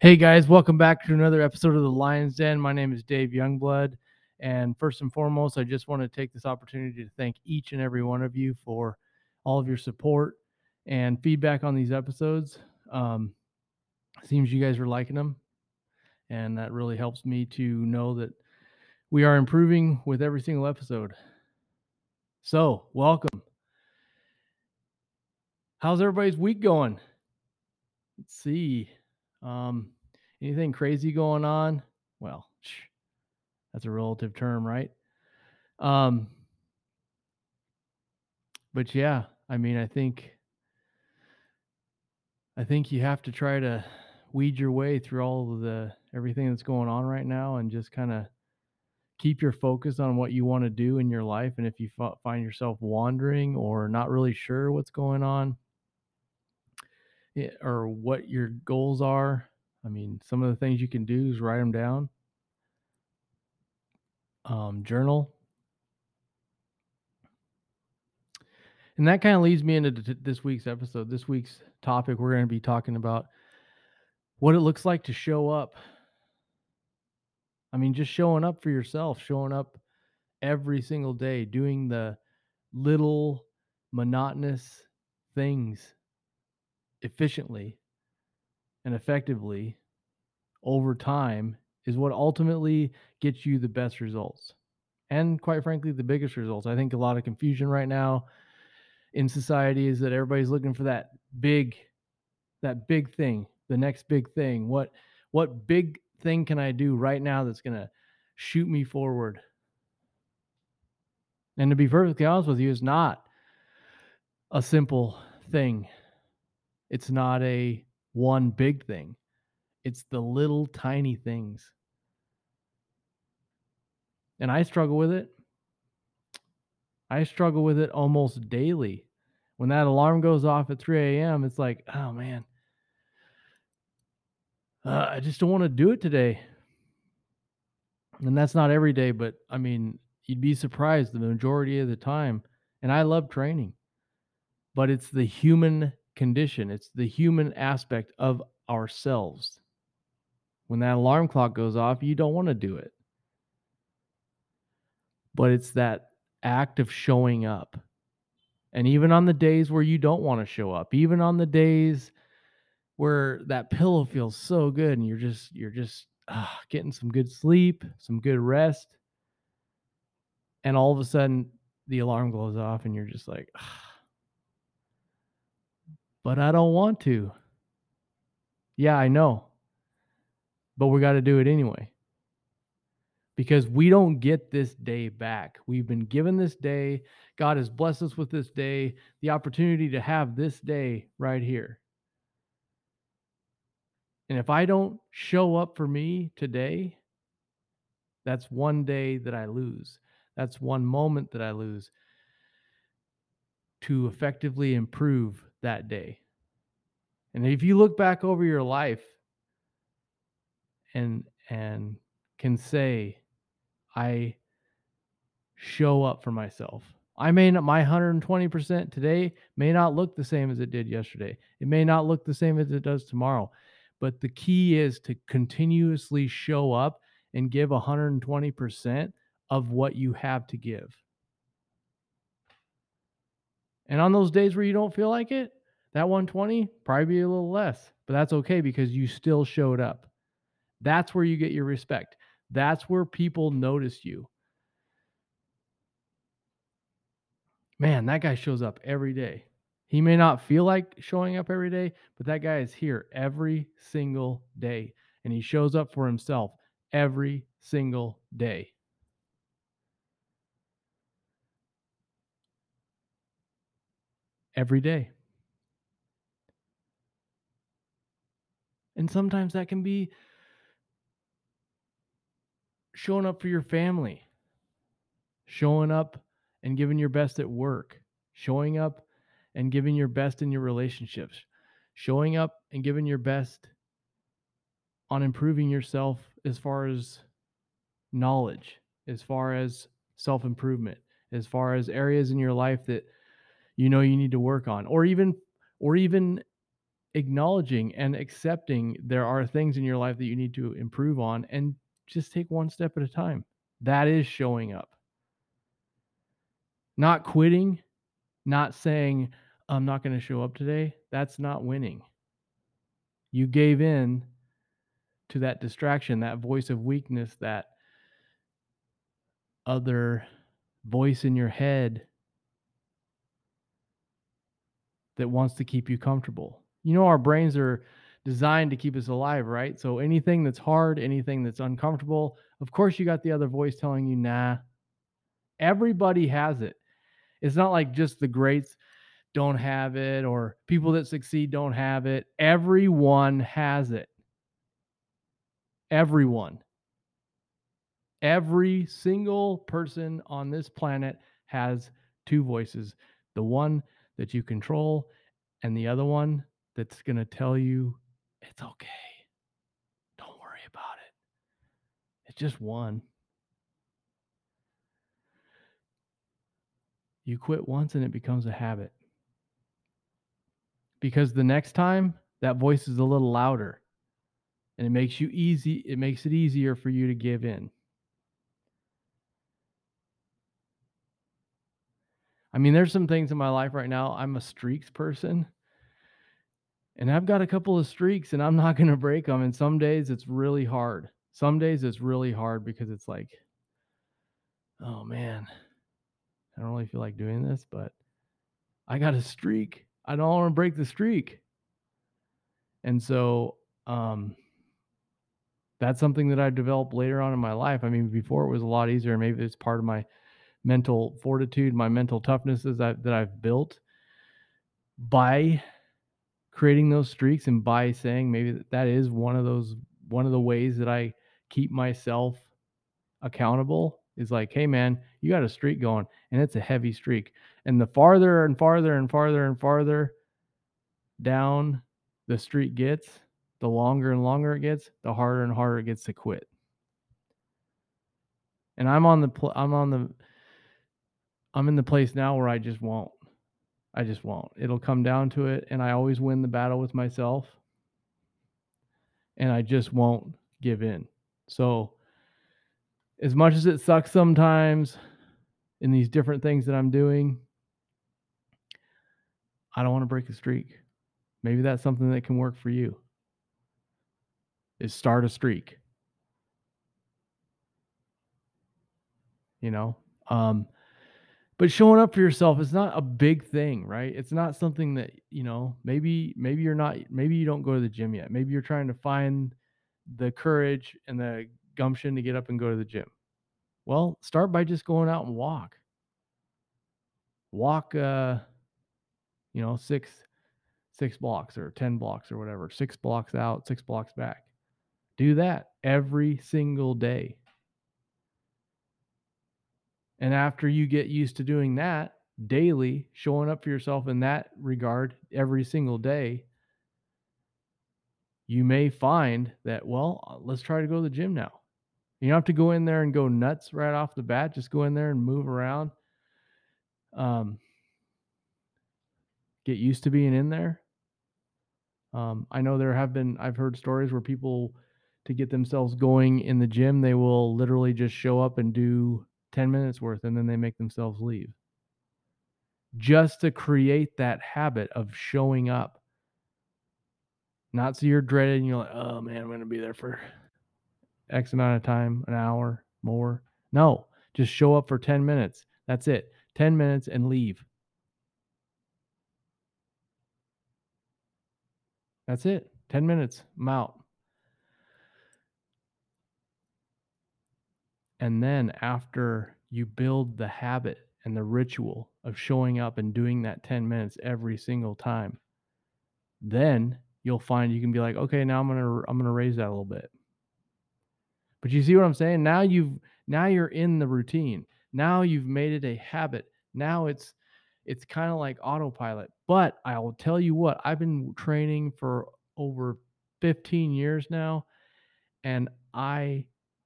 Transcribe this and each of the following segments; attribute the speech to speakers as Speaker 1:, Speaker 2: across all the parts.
Speaker 1: Hey guys, welcome back to another episode of the Lions Den. My name is Dave Youngblood. And first and foremost, I just want to take this opportunity to thank each and every one of you for all of your support and feedback on these episodes. Um, seems you guys are liking them, and that really helps me to know that we are improving with every single episode. So, welcome. How's everybody's week going? Let's see. Um, anything crazy going on? Well, that's a relative term, right? Um, but yeah, I mean, I think I think you have to try to weed your way through all of the everything that's going on right now and just kind of keep your focus on what you want to do in your life and if you f- find yourself wandering or not really sure what's going on or what your goals are i mean some of the things you can do is write them down um, journal And that kind of leads me into t- this week's episode. This week's topic, we're going to be talking about what it looks like to show up. I mean, just showing up for yourself, showing up every single day, doing the little monotonous things efficiently and effectively over time is what ultimately gets you the best results. And quite frankly, the biggest results. I think a lot of confusion right now in society is that everybody's looking for that big that big thing the next big thing what what big thing can i do right now that's going to shoot me forward and to be perfectly honest with you it's not a simple thing it's not a one big thing it's the little tiny things and i struggle with it I struggle with it almost daily. When that alarm goes off at 3 a.m., it's like, oh man, uh, I just don't want to do it today. And that's not every day, but I mean, you'd be surprised the majority of the time. And I love training, but it's the human condition, it's the human aspect of ourselves. When that alarm clock goes off, you don't want to do it. But it's that act of showing up. And even on the days where you don't want to show up, even on the days where that pillow feels so good and you're just you're just uh, getting some good sleep, some good rest, and all of a sudden the alarm goes off and you're just like, but I don't want to. Yeah, I know. But we got to do it anyway because we don't get this day back. We've been given this day. God has blessed us with this day, the opportunity to have this day right here. And if I don't show up for me today, that's one day that I lose. That's one moment that I lose to effectively improve that day. And if you look back over your life and and can say I show up for myself. I may not, my 120% today may not look the same as it did yesterday. It may not look the same as it does tomorrow. But the key is to continuously show up and give 120% of what you have to give. And on those days where you don't feel like it, that 120 probably be a little less, but that's okay because you still showed up. That's where you get your respect. That's where people notice you. Man, that guy shows up every day. He may not feel like showing up every day, but that guy is here every single day. And he shows up for himself every single day. Every day. And sometimes that can be showing up for your family, showing up and giving your best at work, showing up and giving your best in your relationships, showing up and giving your best on improving yourself as far as knowledge, as far as self improvement, as far as areas in your life that you know you need to work on, or even, or even acknowledging and accepting there are things in your life that you need to improve on and just take one step at a time. That is showing up. Not quitting, not saying, I'm not going to show up today. That's not winning. You gave in to that distraction, that voice of weakness, that other voice in your head that wants to keep you comfortable. You know, our brains are designed to keep us alive, right? So anything that's hard, anything that's uncomfortable, of course, you got the other voice telling you, nah. Everybody has it. It's not like just the greats don't have it or people that succeed don't have it. Everyone has it. Everyone. Every single person on this planet has two voices the one that you control and the other one that's going to tell you it's okay. Don't worry about it. It's just one. You quit once and it becomes a habit. Because the next time that voice is a little louder and it makes you easy it makes it easier for you to give in. I mean, there's some things in my life right now. I'm a streaks person. And I've got a couple of streaks and I'm not going to break them. And some days it's really hard. Some days it's really hard because it's like, oh man, I don't really feel like doing this, but I got a streak. I don't want to break the streak. And so, um, that's something that I developed later on in my life. I mean, before it was a lot easier. Maybe it's part of my mental fortitude, my mental toughnesses that, that I've built by creating those streaks and by saying maybe that, is one of those one of the ways that I keep myself accountable is like, hey man, you got a streak going and it's a heavy streak. And the farther and farther and farther and farther down the streak gets, the longer and longer it gets, the harder and harder it gets to quit. And I'm on the I'm on the I'm in the place now where I just won't. I just won't. It'll come down to it and I always win the battle with myself. And I just won't give in. So as much as it sucks sometimes in these different things that I'm doing, I don't want to break a streak. Maybe that's something that can work for you. Is start a streak. You know, um, but showing up for yourself is not a big thing, right? It's not something that you know. Maybe maybe you're not. Maybe you don't go to the gym yet. Maybe you're trying to find the courage and the gumption to get up and go to the gym. Well, start by just going out and walk. Walk, uh, you know, six six blocks or 10 blocks or whatever, six blocks out, six blocks back. Do that every single day. And after you get used to doing that daily, showing up for yourself in that regard every single day, you may find that, well, uh, let's try to go to the gym now. You don't have to go in there and go nuts right off the bat. Just go in there and move around. Um, get used to being in there. Um, I know there have been, I've heard stories where people, to get themselves going in the gym, they will literally just show up and do 10 minutes worth and then they make themselves leave. Just to create that habit of showing up. Not so you're dreaded and you're like, oh man, I'm going to be there for X amount of time, an hour, more. No, just show up for 10 minutes. That's it. 10 minutes and leave. That's it. 10 minutes. I'm out. And then after you build the habit and the ritual of showing up and doing that 10 minutes every single time, then you'll find you can be like, okay, now I'm going to I'm going to raise that a little bit. But you see what I'm saying? Now you've now you're in the routine. Now you've made it a habit. Now it's it's kind of like autopilot. But I will tell you what, I've been training for over 15 years now and I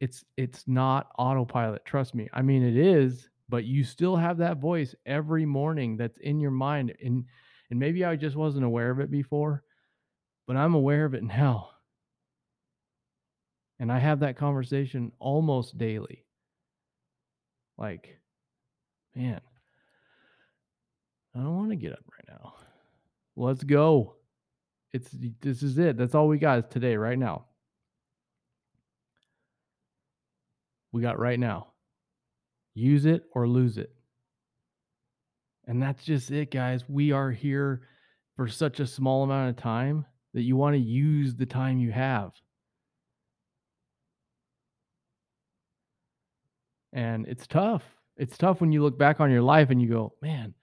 Speaker 1: it's it's not autopilot. Trust me. I mean it is, but you still have that voice every morning that's in your mind and and maybe I just wasn't aware of it before, But I'm aware of it now. And I have that conversation almost daily. Like, man, I don't want to get up right now. Let's go. It's this is it. That's all we got is today, right now. We got right now. Use it or lose it. And that's just it, guys. We are here for such a small amount of time that you want to use the time you have. And it's tough. It's tough when you look back on your life and you go, man,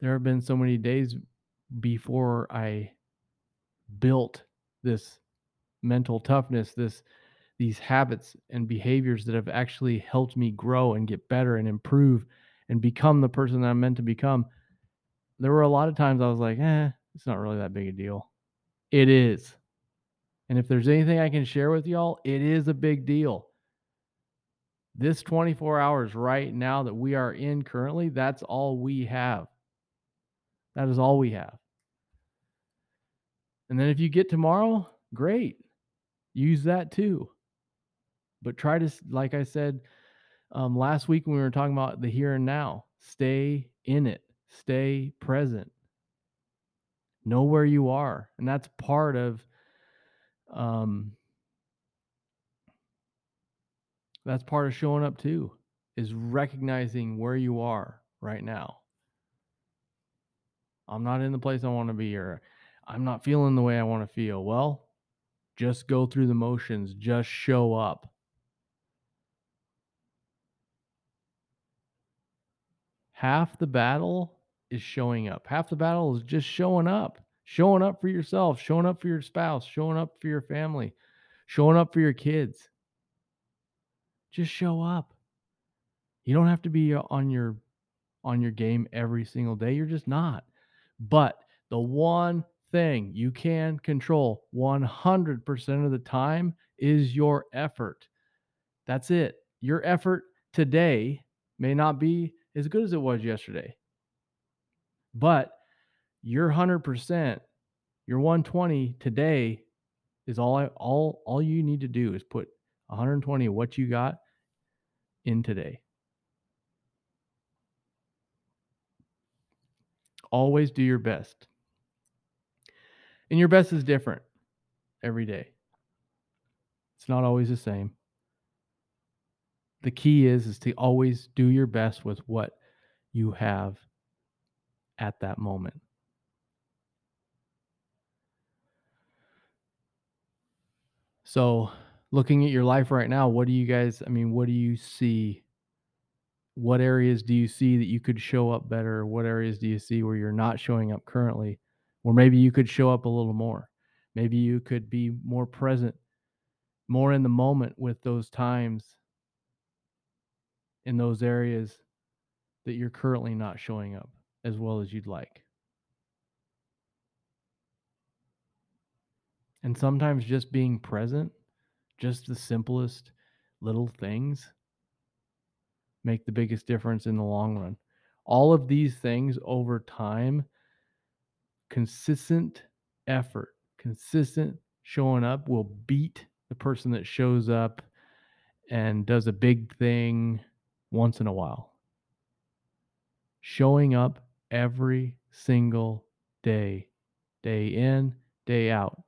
Speaker 1: there have been so many days before I built this mental toughness, this these habits and behaviors that have actually helped me grow and get better and improve and become the person that I'm meant to become. There were a lot of times I was like, eh, it's not really that big a deal. It is. And if there's anything I can share with y'all, it is a big deal. This 24 hours right now that we are in currently, that's all we have. That is all we have. And then if you get tomorrow, great. Use that too. But try to, like I said um, last week when we were talking about the here and now, stay in it, stay present, know where you are. And that's part of, um, that's part of showing up too, is recognizing where you are right now. I'm not in the place I want to be, or I'm not feeling the way I want to feel. Well, just go through the motions, just show up. Half the battle is showing up. Half the battle is just showing up. Showing up for yourself, showing up for your spouse, showing up for your family, showing up for your kids. Just show up. You don't have to be uh, on your on your game every single day. You're just not. But the one thing you can control 100% of the time is your effort. That's it. Your effort today may not be as good as it was yesterday. But your 100%, your 120 today is all I, all all you need to do is put 120 of what you got in today. Always do your best. And your best is different every day. It's not always the same. The key is is to always do your best with what you have at that moment. So, looking at your life right now, what do you guys, I mean, what do you see? What areas do you see that you could show up better? What areas do you see where you're not showing up currently? Or maybe you could show up a little more. Maybe you could be more present, more in the moment with those times in those areas that you're currently not showing up as well as you'd like. And sometimes just being present, just the simplest little things, make the biggest difference in the long run. All of these things over time, consistent effort, consistent showing up will beat the person that shows up and does a big thing once in a while. Showing up every single day, day in, day out,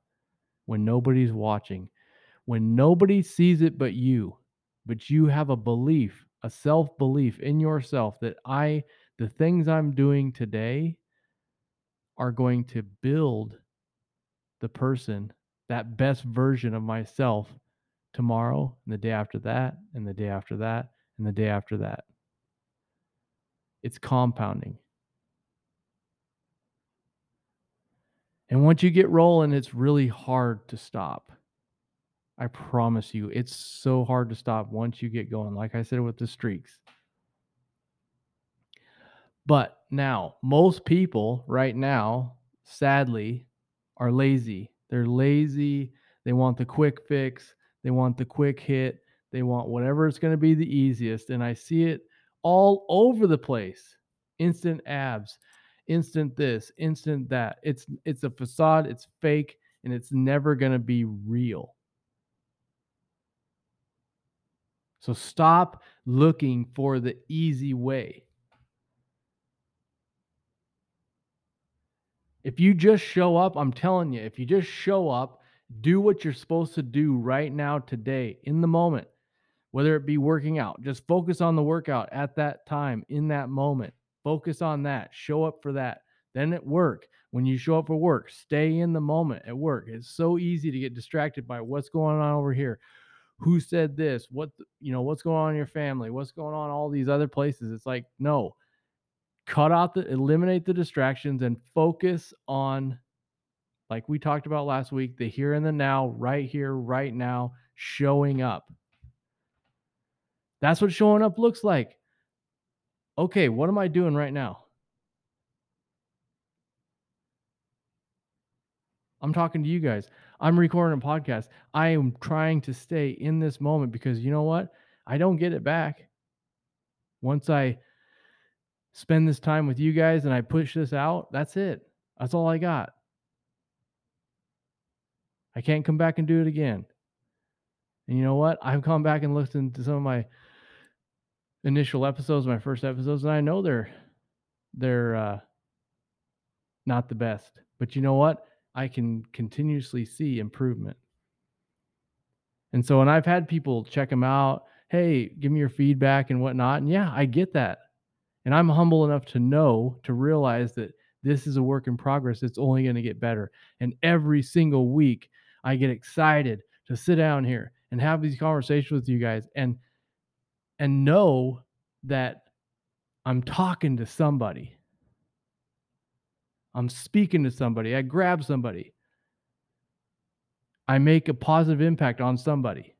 Speaker 1: when nobody's watching, when nobody sees it but you, but you have a belief, a self belief in yourself that I, the things I'm doing today are going to build the person, that best version of myself tomorrow and the day after that and the day after that and the day after that it's compounding. And once you get rolling, it's really hard to stop. I promise you, it's so hard to stop once you get going. Like I said with the streaks. But now, most people right now, sadly, are lazy. They're lazy. They want the quick fix. They want the quick hit. They want whatever is going to be the easiest. And I see it all over the place. Instant abs, instant this, instant that. It's it's a facade, it's fake, and it's never going to be real. So stop looking for the easy way. If you just show up, I'm telling you, if you just show up, do what you're supposed to do right now, today, in the moment, whether it be working out, just focus on the workout at that time, in that moment. Focus on that. Show up for that. Then at work, when you show up for work, stay in the moment at work. It's so easy to get distracted by what's going on over here. Who said this? What, you know, what's going on in your family? What's going on all these other places? It's like, no, cut out the eliminate the distractions and focus on like we talked about last week the here and the now right here right now showing up that's what showing up looks like okay what am i doing right now i'm talking to you guys i'm recording a podcast i am trying to stay in this moment because you know what i don't get it back once i spend this time with you guys and I push this out, that's it. That's all I got. I can't come back and do it again. And you know what? I've come back and listened to some of my initial episodes, my first episodes, and I know they're they're uh, not the best. But you know what? I can continuously see improvement. And so when I've had people check them out, hey, give me your feedback and whatnot. And yeah, I get that. And I'm humble enough to know, to realize that this is a work in progress. It's only going to get better. And every single week, I get excited to sit down here and have these conversations with you guys and and know that I'm talking to somebody. I'm speaking to somebody. I grab somebody. I make a positive impact on somebody.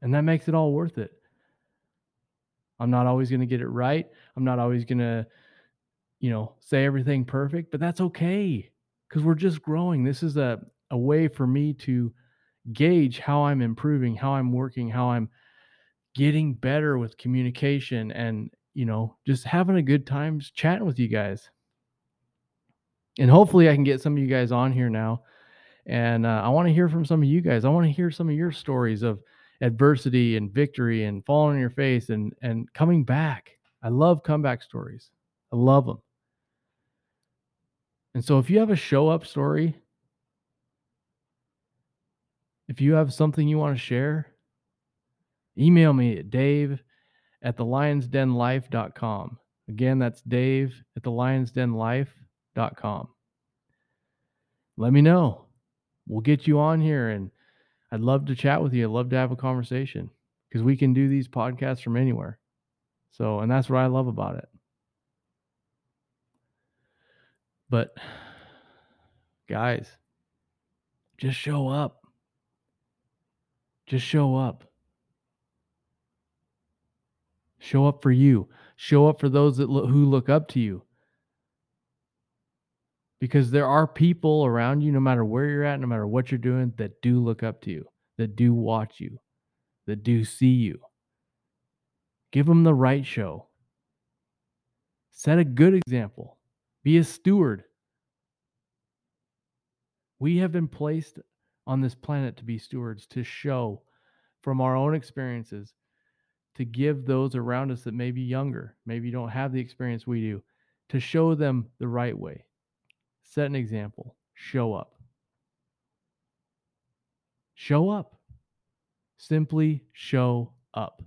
Speaker 1: And that makes it all worth it. I'm not always going to get it right. I'm not always going to, you know, say everything perfect, but that's okay because we're just growing. This is a, a way for me to gauge how I'm improving, how I'm working, how I'm getting better with communication and, you know, just having a good time chatting with you guys. And hopefully I can get some of you guys on here now. And uh, I want to hear from some of you guys. I want to hear some of your stories of, adversity and victory and falling on your face and and coming back. I love comeback stories. I love them. And so if you have a show up story, if you have something you want to share, email me at dave at the lionsdenlife.com. Again, that's dave at the lionsdenlife.com. Let me know. We'll get you on here and I'd love to chat with you. I'd love to have a conversation because we can do these podcasts from anywhere. So, and that's what I love about it. But, guys, just show up. Just show up. Show up for you. Show up for those that lo- who look up to you because there are people around you, no matter where you're at, no matter what you're doing, that do look up to you, that do watch you, that do see you. Give them the right show. Set a good example. Be a steward. We have been placed on this planet to be stewards, to show from our own experiences, to give those around us that may be younger, maybe don't have the experience we do, to show them the right way Set an example. Show up. Show up. Simply show up.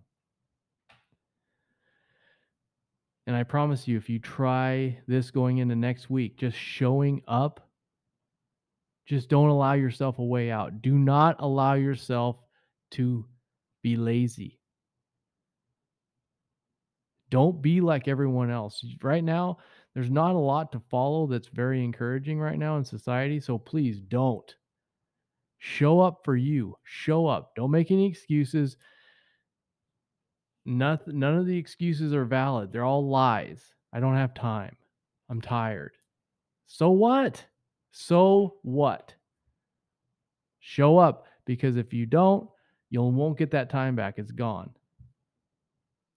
Speaker 1: And I promise you, if you try this going into next week, just showing up, just don't allow yourself a way out. Do not allow yourself to be lazy. Don't be like everyone else. Right now, there's not a lot to follow that's very encouraging right now in society. So please don't. Show up for you. Show up. Don't make any excuses. Nothing, none of the excuses are valid. They're all lies. I don't have time. I'm tired. So what? So what? Show up because if you don't, you won't get that time back. It's gone.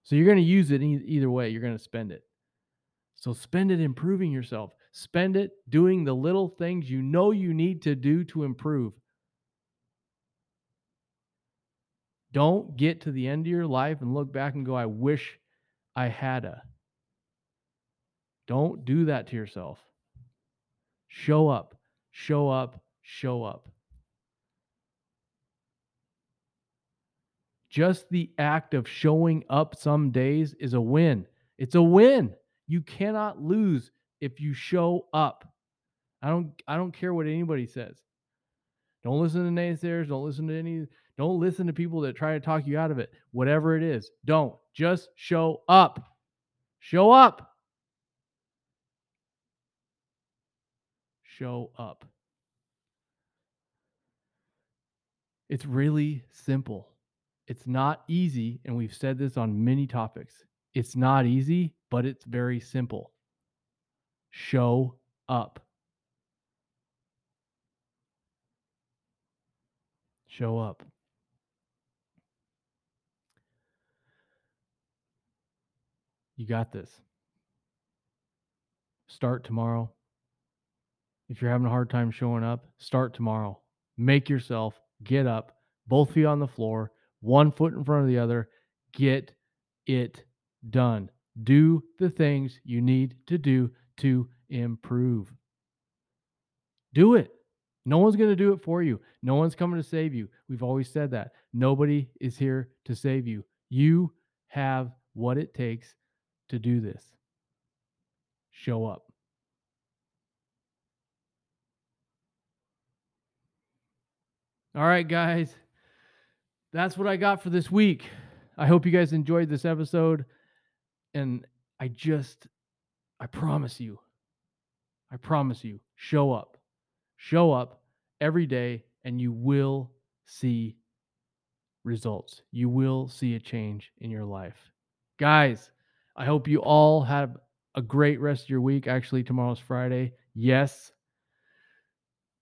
Speaker 1: So you're going to use it either way. You're going to spend it. So spend it improving yourself. Spend it doing the little things you know you need to do to improve. Don't get to the end of your life and look back and go, I wish I had a. Don't do that to yourself. Show up, show up, show up. Just the act of showing up some days is a win. It's a win. You cannot lose if you show up. I don't I don't care what anybody says. Don't listen to naysayers, don't listen to any don't listen to people that try to talk you out of it. Whatever it is, don't. Just show up. Show up. Show up. It's really simple. It's not easy, and we've said this on many topics. It's not easy, but it's very simple. Show up. Show up. You got this. Start tomorrow. If you're having a hard time showing up, start tomorrow. Make yourself get up, both feet on the floor, one foot in front of the other. Get it done. Do the things you need to do to improve. Do it. No one's going to do it for you. No one's coming to save you. We've always said that. Nobody is here to save you. You have what it takes to do this. Show up. All right, guys. That's what I got for this week. I hope you guys enjoyed this episode. And I just, I promise you, I promise you, show up. Show up every day and you will see results. You will see a change in your life. Guys, I hope you all have a great rest of your week. Actually, tomorrow's Friday. Yes.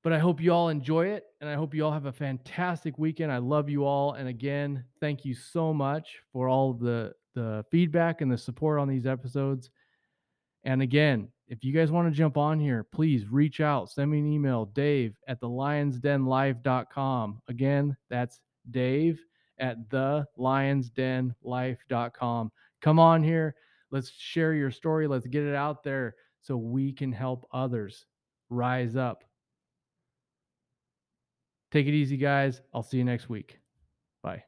Speaker 1: But I hope you all enjoy it and I hope you all have a fantastic weekend. I love you all. And again, thank you so much for all the the feedback and the support on these episodes. And again, if you guys want to jump on here, please reach out, send me an email, Dave at the lionsdenlife.com. Again, that's Dave at the lionsdenlife.com. Come on here. Let's share your story. Let's get it out there so we can help others rise up. Take it easy, guys. I'll see you next week. Bye.